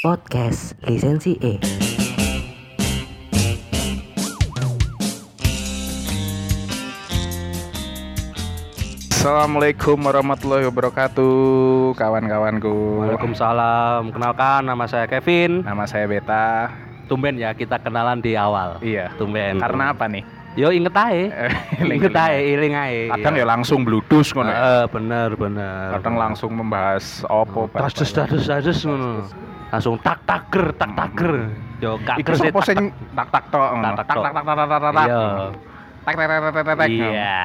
Podcast Lisensi E. Assalamualaikum warahmatullahi wabarakatuh Kawan-kawanku Waalaikumsalam. Kenalkan nama saya Kevin. Nama saya Beta Tumben ya kita kenalan di awal. Iya Tumben. Karena apa nih? yo inget ae. Eh, Inget ae, iling ae. Kadang ya langsung bludus ngono ya. Heeh, bener bener. Kadang langsung membahas opo tas tas tas ngono. Langsung tak taker tak taker. Yo kaker sapa sing tak tak tok. Tak, tak, Tak tak tak tak tak tak tak. Iya. Tak tak tak tak tak tak, tak. Iya.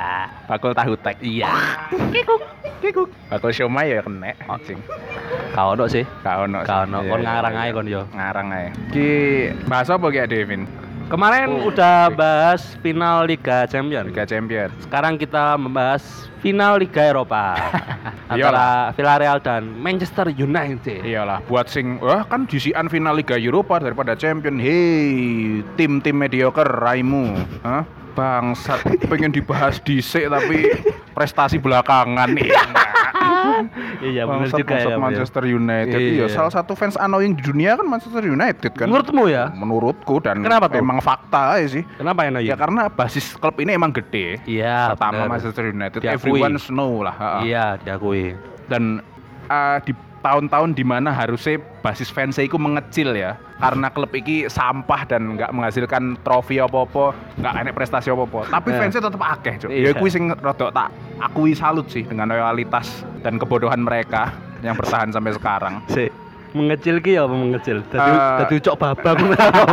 Bakul tahu tek. Iya. Bakul siomay ya kena. Anjing. Kau ono sih. Kau ono. sih. Kau ono. Iya, Kon iya, ngarang iya. ae kon yo. Ngarang ae. Ki bahas apa ki Devin? Kemarin Oh, udah bahas final Liga Champions. Liga Champion. Sekarang kita membahas final Liga Eropa antara Villarreal dan Manchester United. Iyalah, buat sing wah kan disian final Liga Eropa daripada Champion. Hei, tim-tim mediocre raimu. Hah? Bangsat, pengen dibahas dhisik tapi prestasi belakangan nih. Iya benar juga bangsat ya. Bro. Manchester United. Iya. Iya, salah satu fans annoying di dunia kan Manchester United kan. Menurutmu ya? Menurutku dan Kenapa tuh? emang fakta aja sih. Kenapa ya? Ya karena basis klub ini emang gede. Iya. Pertama bener. Manchester United, Diakui. everyone know lah. Iya diakui. dan uh, di tahun-tahun di mana harusnya basis fans itu mengecil ya karena klub ini sampah dan nggak menghasilkan trofi apa-apa nggak enak prestasi apa-apa tapi Eh. fansnya tetap akeh cuk Iya. ya kuwi sing rada tak akui salut sih dengan loyalitas dan kebodohan mereka yang bertahan sampai sekarang Si mengecil ki ya apa mengecil? Dadi Eh. dadi cok babang.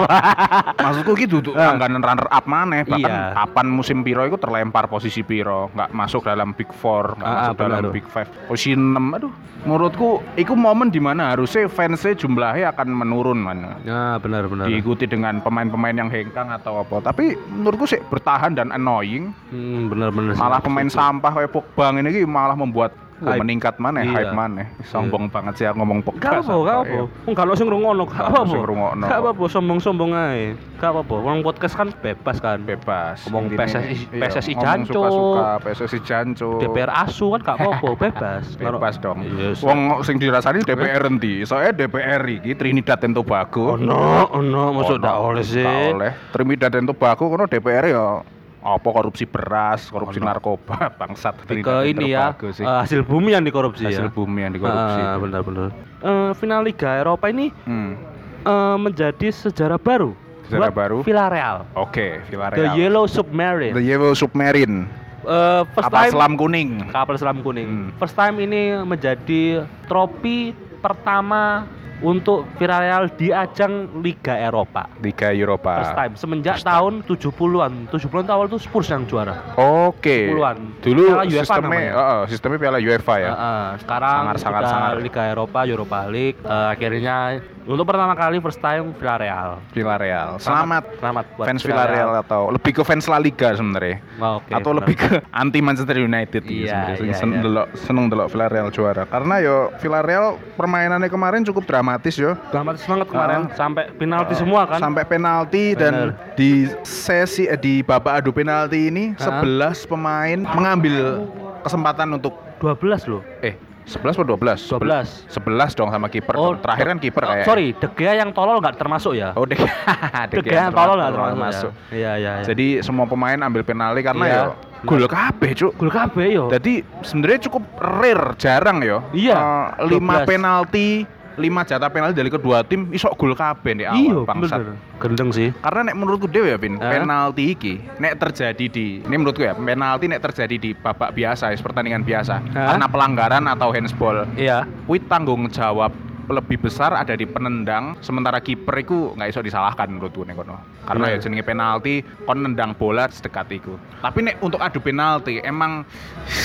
maksudku gitu tuh Eh. langganan runner up maneh bahkan Iya. kapan musim piro itu terlempar posisi piro nggak masuk dalam big four nggak Ah, masuk dalam big five posisi 6 aduh menurutku itu momen di mana harusnya fansnya jumlahnya akan menurun man Ya benar benar. diikuti dengan pemain-pemain yang hengkang atau apa tapi menurutku sih bertahan dan annoying Hmm, benar benar. malah pemain sampah kayak Pogba ini malah membuat Hype. meningkat mana Iya. hype mana sombong banget sih aku ngomong Pogba Gak apa, gak apa. iya. Enggak lo sing ngrungokno, gak Gak apa. Gak apa, sombong-sombong ae. Gak apa, Wong podcast kan bebas kan. bebas Ngomong PSSI iya, PSSI Janco. suka-suka PSSI Janco DPR asu kan gak apa-apa, bebas. bebas dong wong sing dirasani DPR endi soalnya DPR iki Trinidad dan Tobago Ono, ono, masuk Ono, ndak oleh sih. oleh Trinidad dan Tobago kono DPR ya apa korupsi beras korupsi Ono. narkoba bangsat ke ini ya, sih. eh, hasil bumi yang dikorupsi hasil ya. bumi yang dikorupsi Ah, benar-benar. Eh, final Liga Eropa ini Hmm. eh, menjadi sejarah baru. Sejarah buat baru? Villarreal. oke The Villarreal Yellow Submarine. The Yellow Submarine Eh, first kapal time selam kuning kapal selam kuning. Hmm. First time ini menjadi trofi pertama untuk Villarreal di ajang Liga Eropa. Liga Eropa First time semenjak First time. tahun 70-an. 70-an awal tuh Spurs yang juara. Oke. 10-an. Dulu Piala UEFA sistemnya, oh, oh, sistemnya Piala UEFA ya. Heeh, sekarang Sangar, sangar, sudah sangar. Liga Eropa, Europa League. Eh, akhirnya untuk pertama kali first time Villarreal. Villarreal. Selamat Selamat buat fans Villarreal atau lebih ke fans La Liga sebenarnya. Oh, oke, atau benar. lebih ke anti Manchester United Iya, sebenarnya. iya, Sen- iya. delok- seneng delok Villarreal juara. Karena yo Villarreal permainannya kemarin cukup dramatis yo. dramatis banget kemarin Ah. sampai penalti semua kan. Sampai penalti dan di sesi eh, di babak adu penalti ini Ah. 11 pemain mengambil kesempatan untuk 12 loh. eh 11 atau 12? 12. 11 dong sama kiper. Oh, Terakhir kan kiper Oh, kayak. sorry, De Gea yang tolol nggak termasuk ya? Oh, De De Gea yang tolol nggak termasuk. ya? Iya, iya, iya. Jadi semua pemain ambil penalti karena Iya. ya gol kabeh, Cuk. gol kabeh yo. Jadi sebenarnya cukup rare, jarang ya. Iya, Eh, lima 12. penalti, lima jatah penalti dari kedua tim isok gol kabeh di Iya, awal bangsat. Gendeng sih. Karena nek menurutku dewe ya, Pin, Hah? penalti iki nek terjadi di ini menurutku ya, penalti nek terjadi di babak biasa, ya, pertandingan biasa. Hah? Karena pelanggaran atau handsball, Iya. kuwi tanggung jawab lebih besar ada di penendang sementara kiper itu nggak iso disalahkan menurutku nek kono karena Bener. ya jenenge penalti kon nendang bola sedekat itu tapi nek untuk adu penalti emang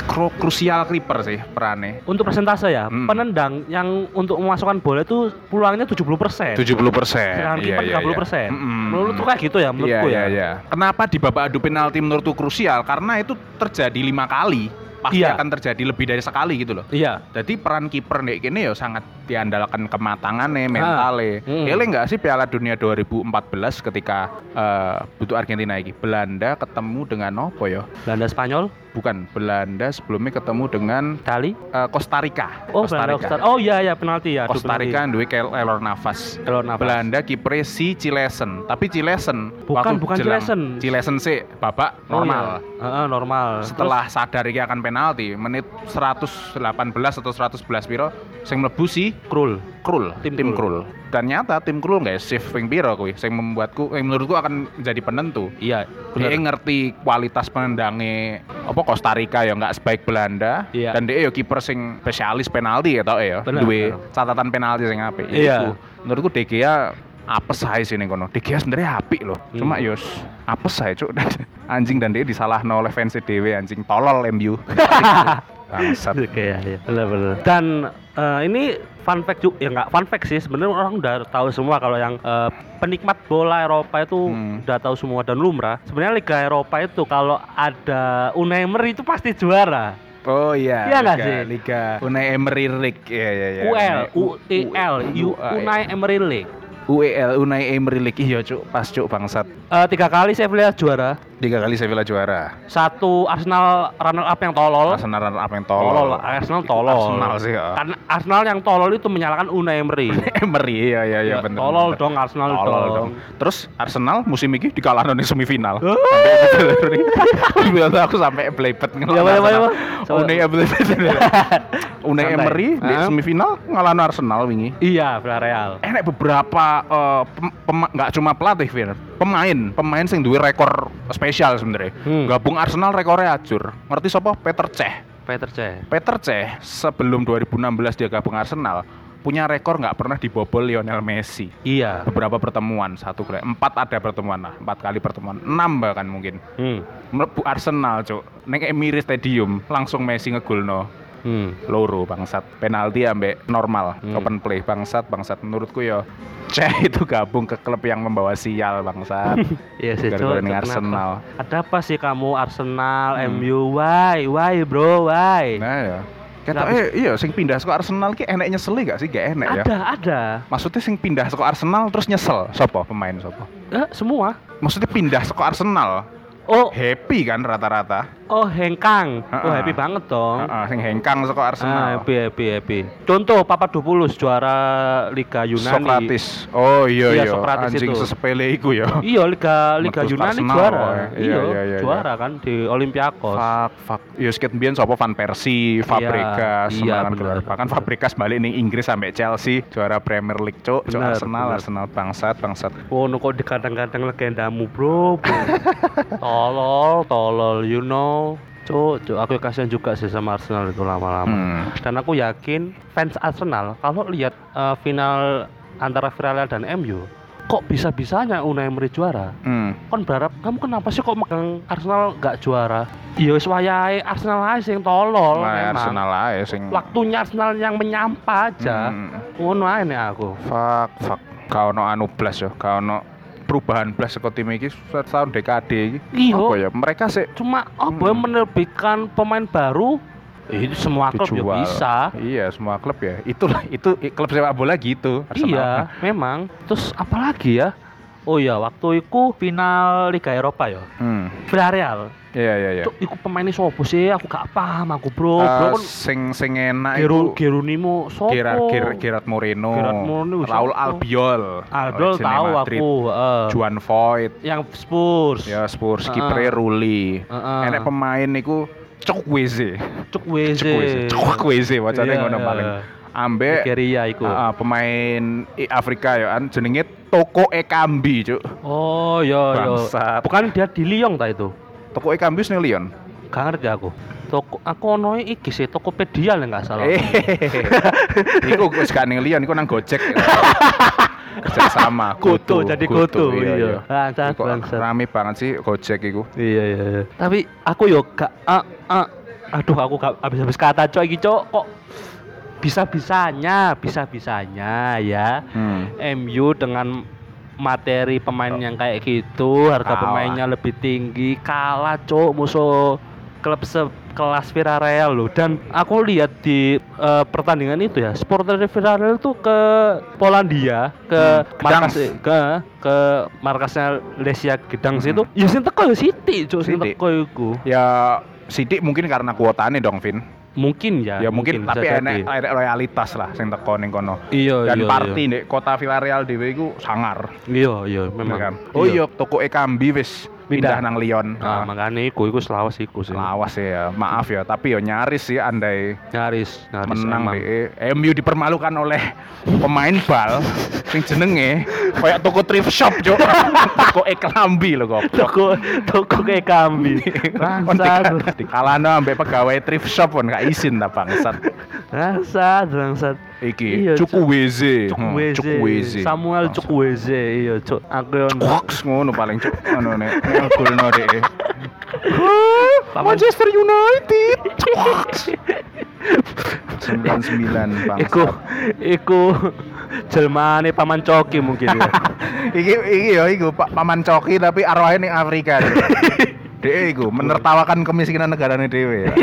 kru- krusial kiper sih perannya Untuk persentase ya, Hmm. penendang yang untuk memasukkan bola itu peluangnya 70%. 70 persen Sedangkan kiper 30%. Menurutku kayak gitu ya, menurutku iya, ya. iya, iya. Kenapa di babak adu penalti menurutku krusial? Karena itu terjadi lima kali. Pasti Iya. akan terjadi lebih dari sekali gitu loh. Iya. Jadi peran kiper nih ini ya sangat diandalkan kematangannya, mentalnya. Hmm. Ele nggak sih Piala Dunia 2014 ketika eh butuh Argentina ini Belanda ketemu dengan apa ya? Belanda Spanyol. Bukan Belanda sebelumnya ketemu dengan Itali eh, Costa Rica. oh Costa Belanda Rica. Costa- oh iya ya penalti ya Costa Rica duwe Keylor Navas. Keylor Navas. Belanda kiper si Cilesen, tapi Cilesen Bukan, waktu bukan jelang- Cilesen. Cilesen sih babak Oh, normal. iya. Heeh, normal Setelah sadar iki akan penalti, menit 118 atau 111 piro sing mlebu si Terus Krul Krul, Tim tim, Krul. Krul. Dan nyata tim Krul nggak shift ping piro kuwi, sing membuatku yang menurutku akan menjadi penentu. iya Dia ngerti kualitas penendangnya apa Costa Rica ya nggak sebaik Belanda Iya. dan dia ya kiper sing spesialis penalti ya tau ya duwe bener. catatan penalti sing apik Iya. Iku, menurutku De Gea apes ae sini kono De Gea sebenarnya apik loh Hmm. cuma yos apes ae cuk anjing dan dia disalahno oleh fans dewe anjing tolol MU bangsat Oke ya, ya. benar-benar. Dan eh, ini fun fact juga, ya nggak fun fact sih. Sebenarnya orang udah tahu semua kalau yang eh, penikmat bola Eropa itu Hmm. udah tahu semua dan lumrah. Sebenarnya Liga Eropa itu kalau ada Unai Emery itu pasti juara. Oh iya, Iya nggak Liga- sih? Liga Unai Emery League, iya iya iya. UL, U- UEL, U- UAE. Unai Emery League. UEL Unai Emery League, iya cuk, pas cuk bangsat. Eh, tiga kali saya lihat juara. Tiga kali Sevilla juara. Satu Arsenal runner up yang tolol. Arsenal apa yang Tolol, tolol? Arsenal tolol. Arsenal sih ya. Karena Arsenal yang tolol itu menyalahkan Unai Emery. Emery, iya iya iya Ya, bener. tolol bener. dong Arsenal Tolol dong. dong. Terus Arsenal musim ini dikalahkan di semifinal. Sampai aku sampai belebet Ya, apa, apa? Coba. Unai belebet. Unai. Emery di semifinal ngalahkan Arsenal wingi. Iya, Villarreal. enak beberapa eh, pem- pem- nggak cuma pelatih Fir pemain pemain sing duwe rekor spesial sebenarnya. Hmm. gabung Arsenal rekornya acur ngerti siapa Peter Cech. Peter Cech. Peter Cech sebelum 2016 dia gabung Arsenal punya rekor nggak pernah dibobol Lionel Messi. Iya. beberapa pertemuan satu kali. Empat ada pertemuan lah empat kali pertemuan. Enam bahkan mungkin. Hmm. melebu Arsenal cuk. Neng Emirates Stadium langsung Messi ngegulno Hmm. loro bangsat penalti ambek normal Hmm. open play bangsat bangsat menurutku ya Ceh itu gabung ke klub yang membawa sial bangsat Iya sih, Cuk. ning Kenapa? Arsenal. Ada apa sih kamu Arsenal, Hmm. MU, why, why bro, why? nah ya Kata eh iya sing pindah ke Arsenal ki enek nyesel gak sih gak enek ya ada, ada. maksudnya sing pindah ke Arsenal terus nyesel sopo pemain sopo Eh, semua. maksudnya pindah ke Arsenal Oh, happy kan rata-rata oh Hengkang. Oh, Ha-ha. happy banget dong. Heeh, sing hengkang Ah, Arsenal happy, happy, happy. Contoh Papadopoulos juara Liga Yunani. Sokratis oh iya Iya, iya Sokratis anjing itu. sesepele iku ya Iya, Liga Liga Metus Yunani Arsenal, juara. oh, iya, Iya, iya, iya, iya. juara kan di Olympiakos. Fuck, fuck. Ya skate mbiyen sapa Van Persie, Fabregas, iya, semangat bener. Bahkan Fabregas balik ning Inggris sampai Chelsea, juara Premier League, cuk. Cuk Arsenal, bener. Arsenal bangsat, bangsat. Oh, kok dikadang-kadang legendamu, bro. bro. tolol, tolol, you know. Cuk, cuk, aku kasihan juga sih sama Arsenal itu lama-lama. Hmm. Dan aku yakin fans Arsenal kalau lihat eh, final antara Villarreal dan MU, kok bisa-bisanya Unai Emery juara? Hmm. Kon berharap kamu kenapa sih kok megang Arsenal nggak juara? Iya, wis wayahe Arsenal aja yang tolol Nah, memang. Arsenal ae sing Waktunya Arsenal yang menyampa aja. Hmm. Ngono ae nek aku. Fuck, fuck. Kau ono anu blas yo, kau ono perubahan blas saka tim iki tahun dekade iki. Iya. Apa ya? Mereka sih Cuma apa Hmm. menerbitkan pemain baru? Itu semua klub ya bisa. Iya, semua klub ya. Itulah itu klub sepak bola gitu. Arsenal. Iya, memang. Terus apa lagi ya? Oh iya, waktu itu final Liga Eropa ya. Hmm. Villarreal. Iya, iya, iya. Cuk, iku pemainnya sopo sih? Aku gak paham aku, Bro. Eh, bro kan sing sing enak Geru, iku Gerunimo sopo? Gerard, Gerard, Gerard Moreno, Gerard Moreno, Raul? Albiol, Albiol tahu Madrid. aku, heeh. Juan Voigt, Yang Spurs. ya Spurs, Heeh. kipernya Ruli. Heeh. Enek pemain niku Cuk WZ. Cok Weze, Cok Weze wacane Iya, ngono iya. paling. Ambek Nigeria iku. heeh, pemain Afrika ya kan jenenge Toko Ekambi, Cuk. Oh, iya iya. Bukan dia di Lyon ta itu? Toko Ekambi wis ning Lyon. Gak ngerti aku. Toko aku ono iki sih Tokopedia lah nggak salah. Eh, iku wis gak ning Lyon, iku nang Gojek. Kerja sama, Goto, jadi Goto, iya. iya. Bangsat, Iku bangsat. Rame banget sih Gojek iku. Iya iya. iya. Tapi aku yo gak ah, ah. aduh aku gak habis-habis kata cok iki cok kok bisa-bisanya, bisa-bisanya ya. Hmm. MU dengan materi pemain yang kayak gitu, harga Kalah. pemainnya lebih tinggi, kalah cok musuh klub sekelas Villarreal loh. Dan aku lihat di eh, pertandingan itu ya, supporter Villarreal itu ke Polandia, ke Hmm, markas Gdansk. ke ke markasnya Lesia Gdansk Hmm. itu, ya sing teko ya City, cok sing teko iku. Ya sidik mungkin karena kuotane dong Vin Mungkin ya. ya mungkin, bisa tapi enek loyalitas lah sing teko ning kono. Iya, dan iya, party nek kota Villarreal dhewe iku sangar. Iya, iya, ya memang. kan? Oh iya toko Ekambi wis pindah Pindah. nang Lyon Nah, Ah, makanya iku iku selawas iku sih. lawas ya maaf ya tapi yo nyaris sih andai Nyaris, nyaris menang deh MU dipermalukan oleh pemain bal sing jenenge kayak toko thrift shop cok toko eklambi lho kok Toko toko kambing. Bangsat. dikalahno ambek pegawai thrift shop pun gak izin ta bangsat Bangsat, bangsat. iki Iya, cuku Cuk. WZ Hmm, Cukweze. WZ Samuel Cukweze, iya, Cuk. Aku Hoax ngono paling cuk ngono nek nek golno deh Paman- Manchester United Hoax 99 bangsat iku iku jelmane paman coki mungkin ya. iki iki ya iku Pak Paman Coki tapi arwahnya ning Afrika. Dek iku menertawakan kemiskinan negarane dhewe ya.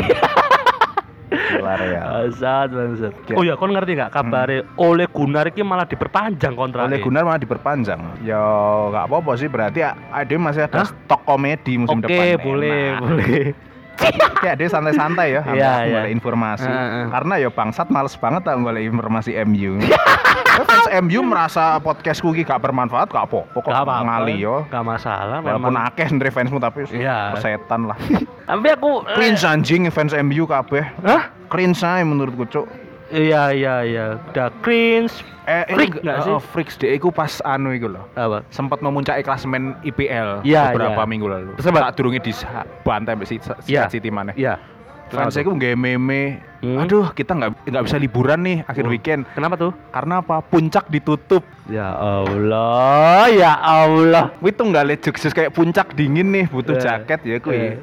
Ya. Bangsat, bangsat. Ya. Oh ya, kon ngerti nggak kabare Oleh Gunnar iki malah diperpanjang kontraknya. Oleh Gunnar malah diperpanjang. Ya nggak apa-apa sih berarti ada masih ada Hah? stok komedi musim Oke, depan. boleh, Enak. boleh. Ya dia santai-santai ya Iya, iya, iya. informasi. Heeh. Karena ya bangsat males banget tak golek informasi MU. Ya, fans MU merasa podcastku iki gak bermanfaat gak apa-apa kok Gak apa-apa. ngali yo. Gak masalah Walaupun memang. akeh sendiri fansmu tapi Iya. setan lah. Tapi aku Cringe anjing fans MU kabeh. Hah? Cringe aja menurutku cuk. Iya, iya, iya. Udah cringe. Eh, Freak nggak sih? Oh, freaks deh, iku pas anu iku loh. Apa? Sempat memuncaki klasemen IPL Iya, beberapa iya. minggu lalu. Sempat. Tak durunge di bantai si Iya. City mana. Iya. Fans iku nggak meme. Hmm. Aduh, kita nggak nggak bisa liburan nih akhir Oh. weekend. Kenapa tuh? Karena apa? Puncak ditutup. Ya Allah, ya Allah. Wih tuh nggak lihat jokes kayak puncak dingin nih, butuh Eh, jaket ya kuy. eh.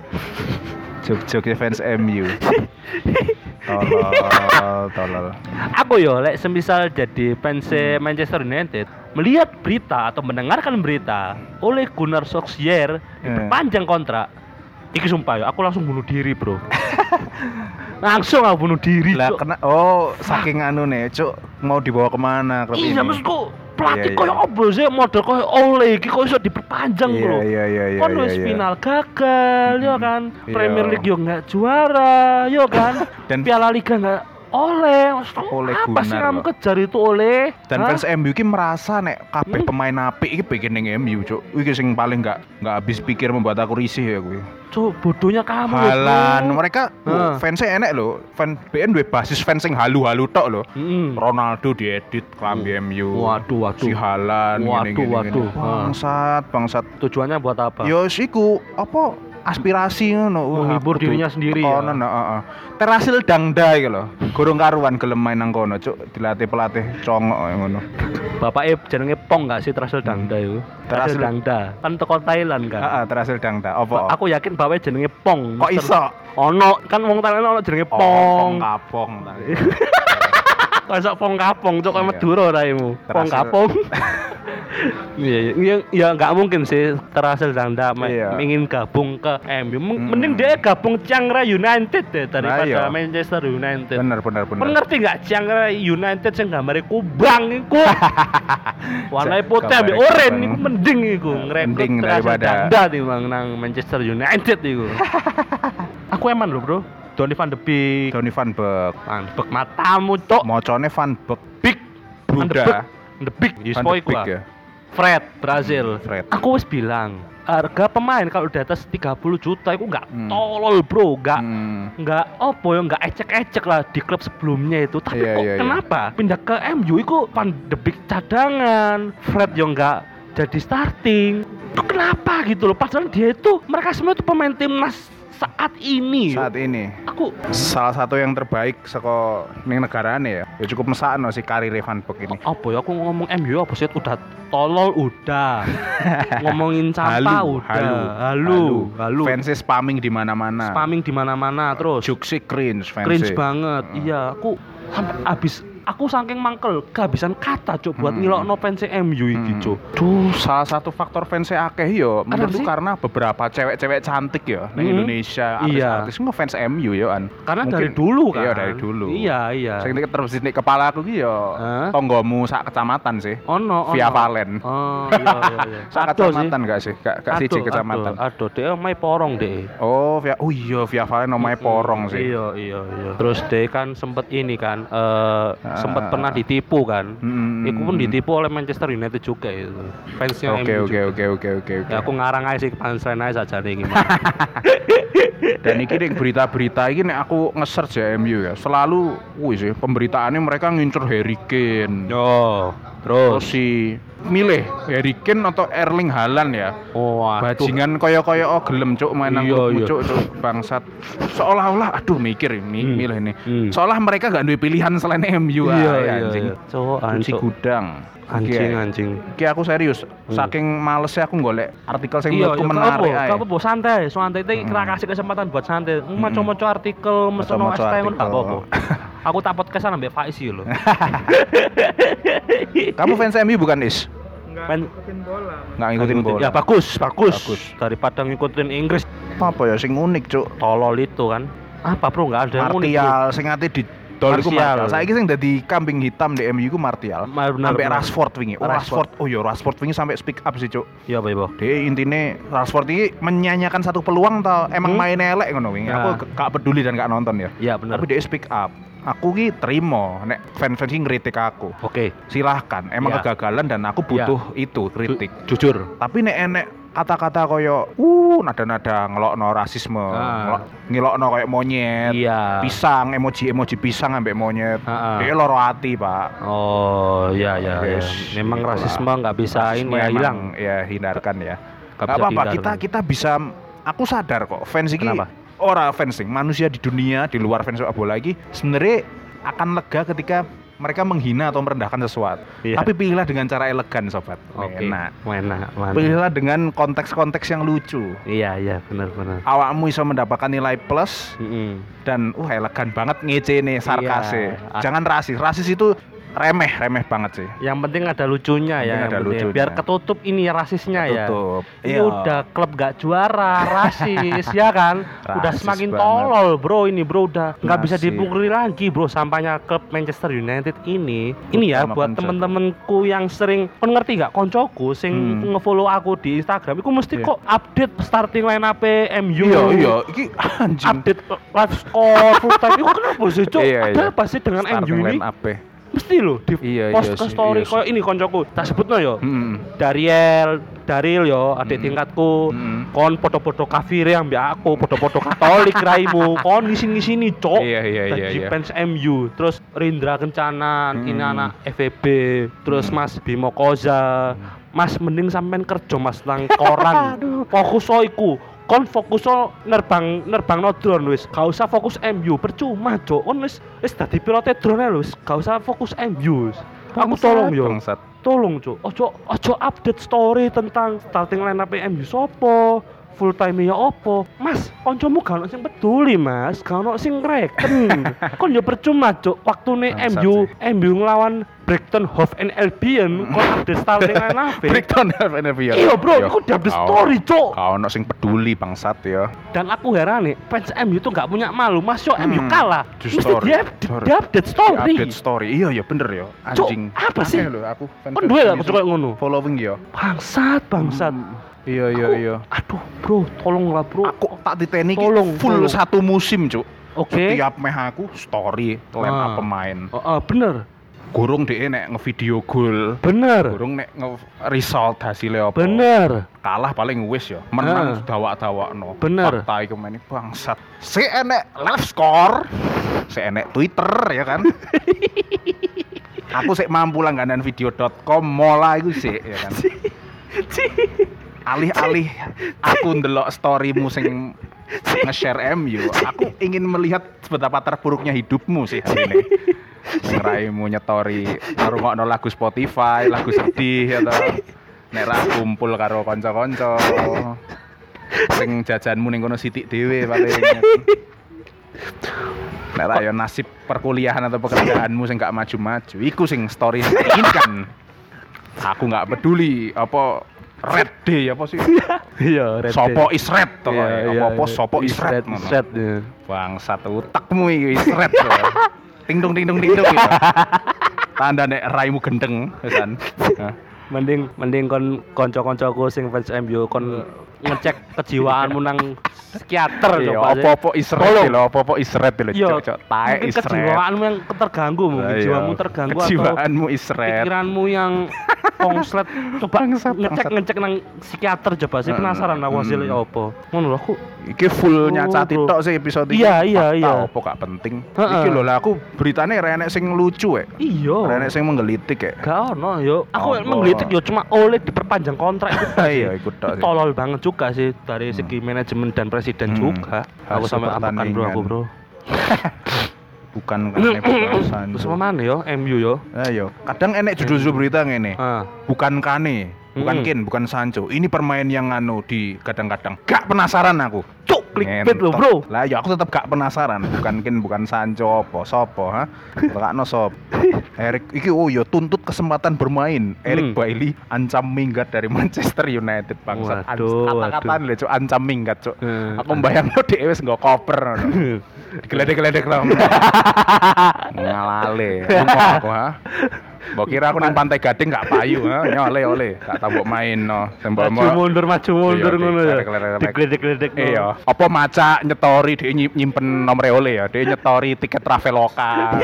Jok-joknya fans MU. Tolol, tolol. Aku yo lek semisal jadi fans Manchester United melihat berita atau mendengarkan berita oleh Gunnar Solskjaer diperpanjang kontrak. Iki sumpah yo, aku langsung bunuh diri, Bro. langsung aku bunuh diri. Lah kena oh saking anu nih, Cuk, mau dibawa ke mana klub ini? Iya, maksudku pelatih Iya, koyo iya. opo sih model koyo oleh iki kok iso diperpanjang, Iya, Bro. iya, iya, iya, Kon iya, wis iya. final gagal, yo Mm-mm. kan. Iya. Premier League yo nggak juara, yo kan. Dan- Piala Liga nggak oleh, Oleh apa sih kamu kejar itu oleh? Dan Hah? fans MU ki merasa nek kabeh Hmm. pemain apik iki pengen ning MU, Cuk. Iki sing paling nggak nggak habis pikir membuat aku risih ya kuwi. Cuk, bodohnya kamu. ya, Halan, Bro. mereka Heeh. fansnya enek loh. Fan BN duwe basis fans sing halu-halu tok loh. Mm-mm. Ronaldo diedit klambi MU. Waduh, waduh. Si Halan Waduh, gini, gini, waduh. gini. Bangsat, bangsat. Tujuannya buat apa? Yo siku apa aspirasi ngono. Menghibur dirinya sendiri ya. nah, heeh. Terasil dangda iki lho. Gorong karuan gelem main nang kono, Cuk. Dilatih pelatih congok ngono. Bapak E jenenge Pong gak sih Trasil Dangda itu? Trasil- Dangda. Kan teko Thailand kan. Heeh, terasil dangda. Apa? Aku yakin bapaknya jenenge Pong. Kok iso? Ono kan wong Thailand ono jenenge Oh, Pong. kapong. Kok iso Pong kapong cok Iya. Madura raimu. Pong kapong. Iya, iya. ya, ya nggak mungkin sih Trasil Dangda me- Iya. ingin gabung ke MU. Mending dia gabung Chiangrai United deh daripada iya. Manchester United. Bener, bener, bener. Kon ngerti nggak Chiangrai United sing gambare kubang iku. Warnanya putih ambek oranye kubang. iku mending iku ngrekrut Mending Trasil daripada- Dangda timbang nang Manchester United iku. Aku eman lho, Bro. Donny van de Beek. Donny van Beek. Van Beek matamu, Cok. Mocone van Beek. Big. Bruda. Van de Beek. Yes, Van boy de Beek gua. ya. Fred, Brazil. Fred. Aku wis bilang, harga pemain kalau di atas 30 juta itu nggak Hmm. tolol, Bro. Nggak Hmm. nggak apa ya nggak ecek-ecek lah di klub sebelumnya itu tapi Iya, kok iya, iya. kenapa pindah ke MU itu Van de Beek cadangan Fred yang nggak jadi starting itu kenapa gitu loh padahal dia itu mereka semua itu pemain timnas saat ini Saat ini. Aku salah satu yang terbaik saka ning negarane ya. Ya cukup mesakno si karir Van Beek ini. apa ya? Aku ngomong MU apa sih? Udah tolol udah. Ngomongin sampah Halu, udah. halu, halu halu. Fansnya spamming di mana-mana. spamming di mana-mana terus. Juksi cringe fansnya. cringe banget. Heeh. iya aku sampai habis aku saking mangkel kehabisan kata cuk buat Hmm. ngilokno fans MU iki Hmm. cuk Duh, salah satu faktor fans akeh yo menurutku sih? karena beberapa cewek-cewek cantik ya di Hmm. Indonesia Iya. artis-artis ngefans MU yo an. karena Mungkin- dari dulu kan Iya, dari dulu. iya iya Sing terus di kepala aku ki yo Hah? tonggomu sak kecamatan sih. ono ono Via Valen. oh iya iya iya Sak kecamatan gak sih? Gak, gak siji kecamatan. aduh, aduh dia main porong deh Oh, via Oh iya, via Valen namanya porong sih. Iya, iya, iya. Terus dia kan sempet ini kan, eh sempet Ah. pernah ditipu kan. Hmm. Iku pun ditipu oleh Manchester United juga itu. Fansnya Oke, MU oke, oke, oke, oke, oke. Ya aku ngarang aja sih punchline aja saja nih gimana. Dan ini nih berita-berita ini nek aku nge-search ya MU ya. Selalu wih sih pemberitaannya mereka ngincer Harry Kane. Yo, Terus terus. si milih Harry Kane atau Erling Haaland ya. Oh, aduh. Bajingan koyo-koyo oh gelem cuk main nang Iya, iya. cuk cuk bangsat. Seolah-olah aduh mikir ini Hmm. milih ini. Hmm. Seolah mereka gak ada pilihan selain MU Iya, ah, iya, anjing. iya. Cowok Kunci anjing. gudang. Anjing, Iki, anjing. Iki aku serius, saking malesnya aku golek artikel sing Iya, menurutku iya, menarik ae. Apa apa santai, santai itu Hmm. kira kasih kesempatan buat santai. Maca-maca artikel, Maca-maca ST ngono gak artikel. apa-apa. Aku tak podcastan ambek Faiz iki lho. Kamu fans MU bukan Is? Pen- Nggak ngikutin bola. Ya bagus, bagus. Bagus. Daripada ngikutin Inggris apa ya sing unik cuk tolol itu kan. Apa bro nggak ada yang unik. Martial sing ate di dol iku Martial. Martial. Saiki sing dadi kambing hitam di MU iku Martial. Sampai. Rashford wingi. Oh, Rashford. Oh iya Rashford wingi sampai speak up sih cuk. Iya, Pak Ibo. Dia intine Rashford ini menyanyikan satu peluang tau emang Hmm? mainnya elek ngono wingi. Nah. Aku gak peduli dan gak nonton ya. Iya, benar. Tapi dia speak up. Aku ki terima nek fans-fans ngritik aku. Oke, Silahkan, emang Ya. kegagalan dan aku butuh itu kritik. Ju- jujur. Tapi nek enek kata-kata koyo uh nada-nada ngelokno rasisme, Ah. ngelok- ngelokno koyo monyet, Iya. pisang, emoji-emoji pisang ambek monyet. Ah, ah. Dia loro hati, Pak. Oh, iya iya. iya. Yes, Memang itulah. rasisme nggak bisa Rasisme ini ya hilang. Ya, hindarkan ya. Gak Nggak apa-apa, kita kita bisa aku sadar kok fans iki Kenapa? ora fans sing manusia di dunia di luar fans sepak bola iki sebenarnya akan lega ketika mereka menghina atau merendahkan sesuatu. Iya. Tapi pilihlah dengan cara elegan, sobat. Oke. Enak. Mana? Mana? Pilihlah dengan konteks-konteks yang lucu. Iya iya benar benar. Awakmu bisa mendapatkan nilai plus Mm-mm. dan uh elegan banget ngece nih sarkasnya. Iya. Jangan rasis. Rasis itu remeh, remeh banget sih. Yang penting ada lucunya Yang ya. penting ada yang lucunya. Biar ketutup ini rasisnya ya. Tutup. Ini udah klub gak juara, rasis ya kan? udah Rasis semakin banget. tolol bro ini bro udah nggak bisa dipungkiri lagi bro sampainya klub Manchester United ini. Ini ya buat temen-temenku yang sering kon ngerti gak koncoku sing Hmm. ngefollow aku di Instagram, itu mesti Iya. kok update starting line up MU. Iya, iya, iki anjing. Update live score full time itu kenapa sih cok? Iya, Ada iya. apa sih dengan Starting MU ini? Mesti loh di Iya, post iya ke story iya kayak ini koncoku. Tak sebutno yo. Hmm. Dariel, Daril yo, adik Mm. tingkatku. Mm. Kon podo-podo kafir yang mbak aku, podo-podo Katolik raimu. Kon di sini sini cok. Iya, iya, iya, iya. fans MU, terus Rindra Kencana, Mm. ini anak FEB, terus Mas Bimo Koza. Mas mending sampean kerja Mas nang koran. Fokus so iku. Kon fokus so nerbang nerbang no drone wis. Gak usah fokus MU, percuma cok. Kon wis wis dadi pilote drone wis. Gak usah fokus MU. wis. Aku tolong yo. Tolong cuk, ojo ojo update story tentang starting line up MU sopo, full time ya opo. Mas, koncomu gak ono sing peduli, Mas. Ono sing reken. kon yo percuma cuk, waktune Bangsat MU MU nglawan Brighton Hove and Albion kon update starting line up. Breakdown FNF ya. Iya, bro, iku udah update story, cuk. Kau ono sing peduli bangsat ya. Dan aku heran nih, fans MU tuh gak punya malu. Mas yo MU Hmm, kalah. Mesti dia dia update story. Update story. Iya, iya bener ya. Anjing. apa sih? Aku duwe gak aku coba ngono? Following ya. Bangsat, bangsat. Iya, iya, iya. Aduh, bro, tolonglah, bro. Aku tak diteni Tolong, full tolong. satu musim, Cuk. Oke. Setiap meh aku story line Ah. pemain. Oh, oh, bener, Gurung dhek nek ngevideo gol. bener, Gurung nek nge result hasilnya apa. bener. Kalah paling wis ya. Ah. Menang dawak-dawakno. Bener. Fakta iku main bangsat. Si enek live score. Si enek Twitter ya kan. aku sik mampu langganan video.com mola iku sik ya kan. Alih-alih aku ndelok storymu sing nge-share MU, aku ingin melihat betapa terpuruknya hidupmu sih hari ini. Ngeraimu nyetori ngrungokno lagu Spotify, lagu sedih atau nek ra kumpul karo kanca-kanca. Paling jajanmu ning kono sithik dhewe paling. Nek ya nasib perkuliahan atau pekerjaanmu sing gak maju-maju, iku sing story ini kan. Aku nggak peduli apa red day apa sih? Iya, red Sopo day. is red to Iya, kae. iya, Apa-apa iya. sopo is red. ngono. red, iya. Bangsat utakmu iki is red. Ting dong ting dong ting dong. gitu. Tanda nek raimu gendeng kan. Hah. Mending mending kon kanca-kancaku sing fans MU kon ngecek kejiwaanmu nang psikiater Iya, coba sih. apa-apa is red Tolong. lho, apa-apa is red lho, Iya, cok. Tae mungkin is red. kejiwaanmu yang terganggu mungkin iya. jiwamu terganggu Kejiwaanmu atau is red. pikiranmu yang konslet coba ngecek ngecek nang psikiater coba sih penasaran aku hasilnya apa ngono lho aku Iki full Oh, nyacati bro. tok sih episode iki. Iya, iya, iya. Apa gak penting. Heeh. Iki lho lah aku beritane renek sing lucu ya. iya Renek sing menggelitik ya. gak ono yo aku Apa? menggelitik yo cuma oleh diperpanjang kontrak itu Iya, ikut tok tolol banget juga sih dari segi manajemen dan presiden Hmm. juga aku sampai apakan bro aku bro Bukan karena pembahasan. terus mana yo MU yo Ayo, kadang enek judul-judul berita ngene. ah Bukan Kane, bukan Hmm. Kin, bukan Sancho. Ini permain yang anu di kadang-kadang. Gak penasaran aku. cuk clickbait lo bro Lah ya aku tetap gak penasaran. Bukan Kin, bukan Sancho apa, sopo ha? Tekakno sop. Erik iki oh ya tuntut kesempatan bermain. Erik Hmm. Bailey ancam minggat dari Manchester United bangsat. An- Waduh, Kata-kataan lho, Cuk, ancam minggat, Cuk. Hmm. Aku mbayangno dhewe wis nggo koper ngono. Digeledek-geledek lah. Ngalale. Aku ha. Mbok kira aku ning pantai Gading gak payu. Nyole ole, gak tau mbok main no. Sembah maju mundur maju mundur Iya, ngono ya digledek-gledek. Iya, apa maca nyetori dia nyim- nyimpen nomor ole ya, dia nyetori tiket Traveloka.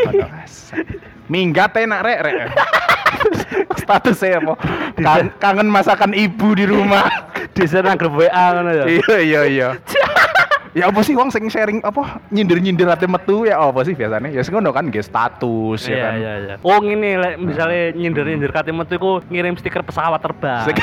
Minggat enak rek rek. Statusnya apa? Kan- kangen masakan ibu di rumah. di sana grup WA ngono ya iya iya iya. Ya apa sih wong sing sharing apa nyindir-nyindir ate metu ya apa sih biasanya? Ya ngono kan nggih status ya Iya kan. iya iya. Oh ngene lek misalnya nyindir-nyindir kate metu iku ngirim stiker pesawat terbang.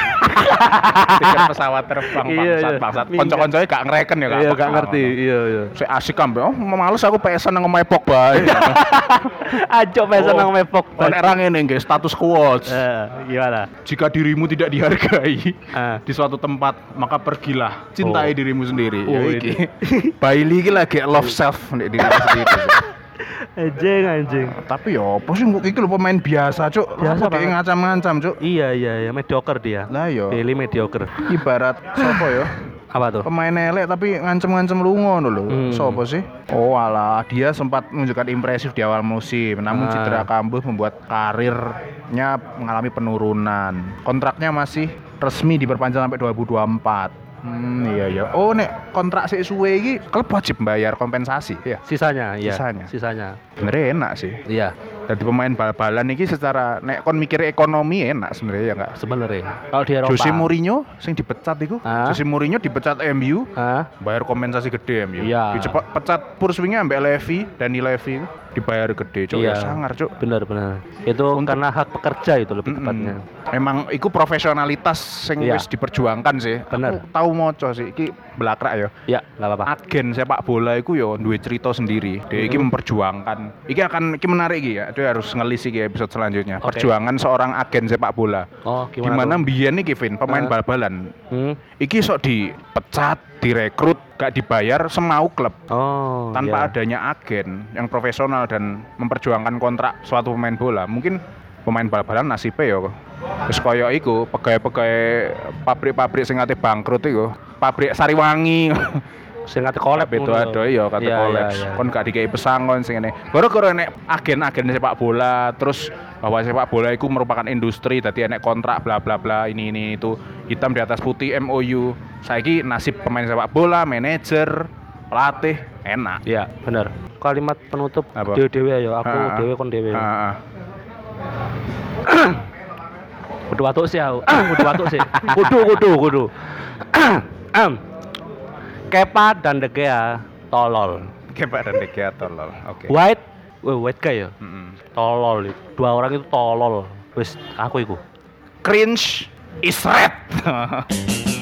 Tiket pesawat terbang Iya, bangsat iya. bangsat. Kanca-kancane gak ngereken ya Iya gak ngerti. Iya iya. Saya asik kambe. Oh, males aku pesan nang omahe Pogba. Ajo pesan Oh, nang mepok. Oh, nek ra ngene nggih status quotes. Eh, gimana? Jika dirimu tidak dihargai Ah. di suatu tempat, maka pergilah. Cintai Oh. dirimu sendiri. Oh, ya iki. Bailey iki lagi love self nek diri sendiri. Anjing anjing. Tapi ya apa sih kok iki lho pemain biasa, Cuk. Biasa banget. ngacam-ngacam, Cuk. Iya iya iya mediocre dia. Lah yo. Daily mediocre. Ibarat sapa ya? Apa tuh? Pemain elek tapi ngancem-ngancem lu ngono lho. Hmm. Sopo sih? Oh alah, dia sempat menunjukkan impresif di awal musim. Namun Ah. cedera kambuh membuat karirnya mengalami penurunan. Kontraknya masih resmi diperpanjang sampai 2024. Hmm, iya iya. Oh, nek kontrak sik suwe iki klub wajib bayar kompensasi ya. Sisanya iya. Sisanya. Sisanya. Sebenarnya enak sih. Iya. Jadi pemain bal-balan iki secara nek kon mikir ekonomi enak sebenarnya ya enggak. Sebenarnya kalau di Eropa. Jose Mourinho sing dipecat iku. Ah. Jose Mourinho dipecat MU Hah? bayar kompensasi gede MU. Iya. Dicepat pecat Purswingnya ambek Levy, Dani Levy dibayar gede, cuk. Iya. Ya sangar, cuk. Benar benar. Itu Untuk- karena hak pekerja itu lebih Mm-mm. tepatnya. Emang iku profesionalitas sing Iya. wis diperjuangkan sih. Bener. Aku tahu moco sih iki belakrak ya. Ya, nggak apa-apa. Agen sepak bola iku yo duwe cerita sendiri. Dia iki Mm-mm. memperjuangkan. Iki akan iki menarik iki ya. Dia harus ngelis iki episode selanjutnya. Oke. Perjuangan seorang agen sepak bola. Oh, gimana? Gimana nih Kevin, pemain Ah. bal-balan. Hmm? Iki sok dipecat, direkrut, gak dibayar semau klub. Oh, tanpa iya. adanya agen yang profesional dan memperjuangkan kontrak suatu pemain bola mungkin pemain bal-balan nasibnya ya terus koyo iku pegawai-pegawai pabrik-pabrik sing ate bangkrut iku pabrik Sariwangi sing kate collab itu ngono. ada iya kata Iya, kon gak dikai pesangon sing ngene gara-gara nek agen-agen sepak bola terus bahwa sepak bola itu merupakan industri tadi enek kontrak bla bla bla ini ini itu hitam di atas putih MOU saiki nasib pemain sepak bola manajer pelatih enak Iya, benar. Kalimat penutup dewe-dewe ya, aku ah. dewe kon dewe. Ah. Kudu watuk sih aku. Kudu watuk sih. Kudu kudu kudu. Kepa dan De Gea tolol. Kepa dan De Gea tolol. Oke. White, wah white guy ya. Mm-mm. Tolol. itu. Dua orang itu tolol. Wes aku iku. Cringe is red.